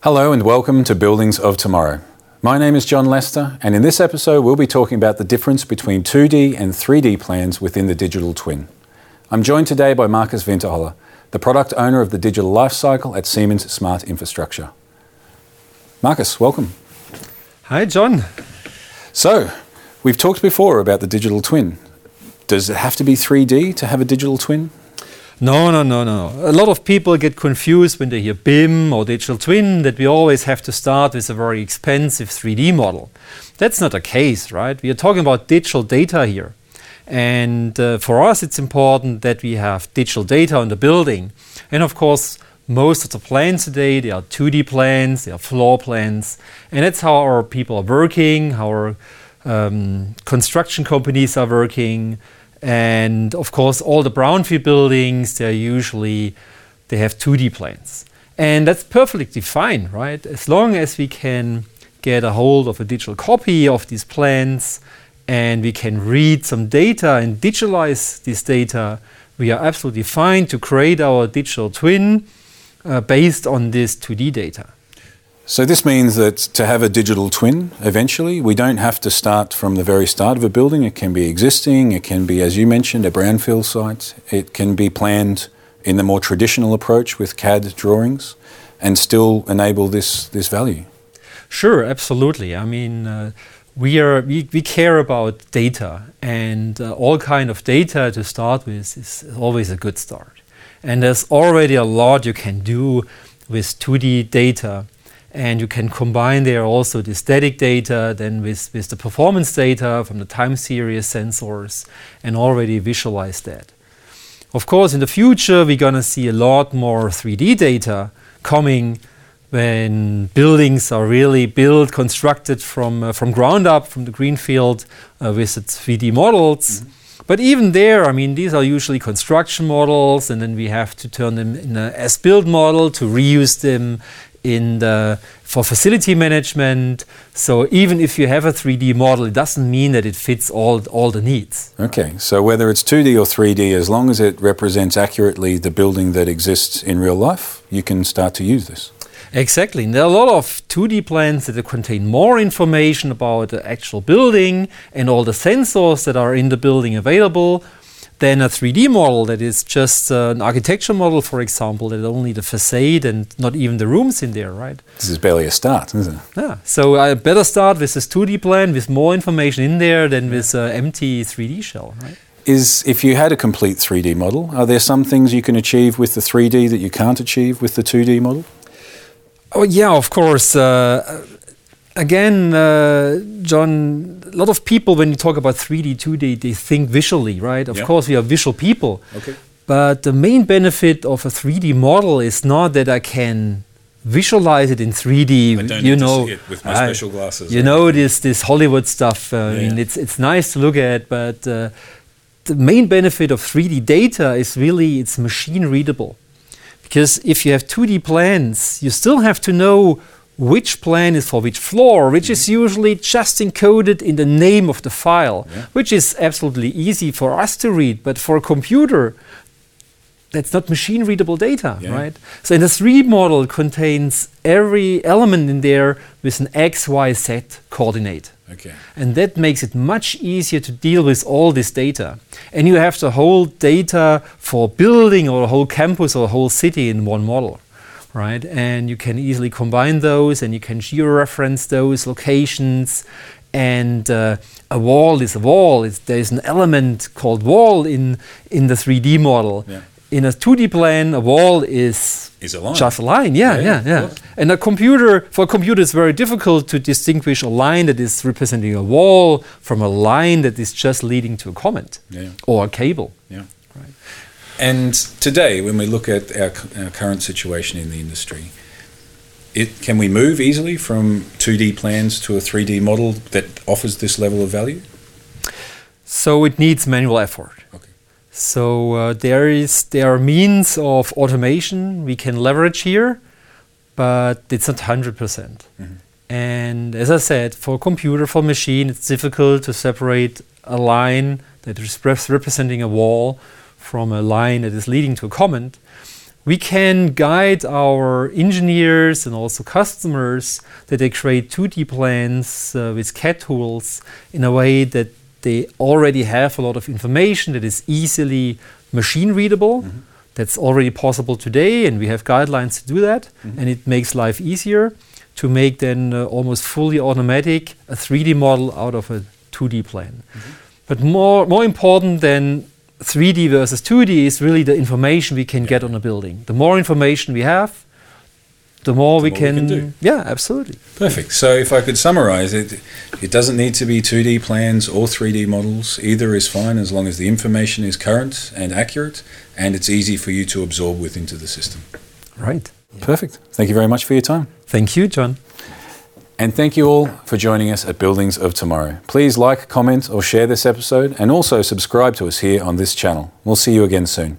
Hello and welcome to Buildings of Tomorrow. My name is John Lester, and in this episode, we'll be talking about the difference between 2D and 3D plans within the digital twin. I'm joined today by Markus Winterholer, the product owner of the digital lifecycle at Siemens Smart Infrastructure. Markus, welcome. Hi, John. So, we've talked before about the digital twin. Does it have to be 3D to have a digital twin? No, no, no, no. A lot of people get confused when they hear BIM or digital twin that we always have to start with a very expensive 3D model. That's not the case, right? We are talking about digital data here. And uh, for us, it's important that we have digital data on the building. And of course, most of the plans today, they are 2D plans, they are floor plans. And that's how our people are working, how our um, construction companies are working, and of course, all the brownfield buildings, they're usually, they have 2D plans. And that's perfectly fine, right? As long as we can get a hold of a digital copy of these plans and we can read some data and digitalize this data, we are absolutely fine to create our digital twin uh, based on this 2D data. So this means that to have a digital twin eventually, we don't have to start from the very start of a building. It can be existing, it can be, as you mentioned, a brownfield site. It can be planned in the more traditional approach with CAD drawings and still enable this, this value. Sure, absolutely. I mean, uh, we are we, we care about data and uh, all kind of data to start with is always a good start. And there's already a lot you can do with 2D data and you can combine there also the static data then with, with the performance data from the time series sensors and already visualize that. Of course, in the future, we're going to see a lot more 3D data coming when buildings are really built, constructed from, uh, from ground up, from the greenfield uh, with its 3D models. Mm-hmm. But even there, I mean, these are usually construction models, and then we have to turn them in a as-built model to reuse them in the for facility management. So even if you have a 3D model, it doesn't mean that it fits all all the needs. Okay, so whether it's 2D or 3D, as long as it represents accurately the building that exists in real life, you can start to use this. Exactly. And there are a lot of 2D plans that contain more information about the actual building and all the sensors that are in the building available than a 3D model that is just uh, an architecture model, for example, that only the facade and not even the rooms in there, right? This is barely a start, isn't it? Yeah. So I better start with this 2D plan with more information in there than with an empty 3D shell, right? Is if you had a complete 3D model, are there some things you can achieve with the 3D that you can't achieve with the 2D model? Oh yeah, of course. Uh, again, uh, John, a lot of people, when you talk about 3D, 2D, they think visually, right? Of yeah. course, we are visual people. Okay. But the main benefit of a 3D model is not that I can visualize it in 3D. you know, with my special glasses. You know this this Hollywood stuff. Uh, yeah, I mean, yeah. it's it's nice to look at, but uh, the main benefit of 3D data is really it's machine readable. Because if you have 2D plans, you still have to know which plan is for which floor, which is usually just encoded in the name of the file, yeah. which is absolutely easy for us to read, but for a computer, that's not machine readable data, yeah. right? So in the 3 model contains every element in there with an X, Y, Z coordinate. Okay. And that makes it much easier to deal with all this data. And you have the whole data for building or a whole campus or a whole city in one model right? And you can easily combine those and you can georeference those locations. And uh, a wall is a wall. It's, there's an element called wall in, in the 3D model. Yeah. In a 2D plan, a wall is, is a line. just a line. Yeah, yeah, yeah. yeah. And a computer, for a computer, it's very difficult to distinguish a line that is representing a wall from a line that is just leading to a comment yeah. or a cable. Yeah. Right. And today, when we look at our, our current situation in the industry, it, can we move easily from 2D plans to a 3D model that offers this level of value? So it needs manual effort. Okay. So uh, there is there are means of automation we can leverage here, but it's not 100%. percent mm-hmm. And as I said, for computer, for machine, it's difficult to separate a line that is representing a wall from a line that is leading to a comment. We can guide our engineers and also customers that they create 2D plans uh, with CAD tools in a way that they already have a lot of information that is easily machine readable. Mm-hmm. That's already possible today, and we have guidelines to do that, mm-hmm. and it makes life easier to make then uh, almost fully automatic a 3D model out of a 2D plan. Mm-hmm. But more, more important than 3D versus 2D is really the information we can yeah. get on a building. The more information we have, the more, the we, more can, we, can, do. Yeah, absolutely. Perfect. So if I could summarize it, it doesn't need to be 2D plans or 3D models. Either is fine as long as the information is current and accurate and it's easy for you to absorb within the system. Right. Perfect. Thank you very much for your time. Thank you, John. And thank you all for joining us at Buildings of Tomorrow. Please like, comment, or share this episode, and also subscribe to us here on this channel. We'll see you again soon.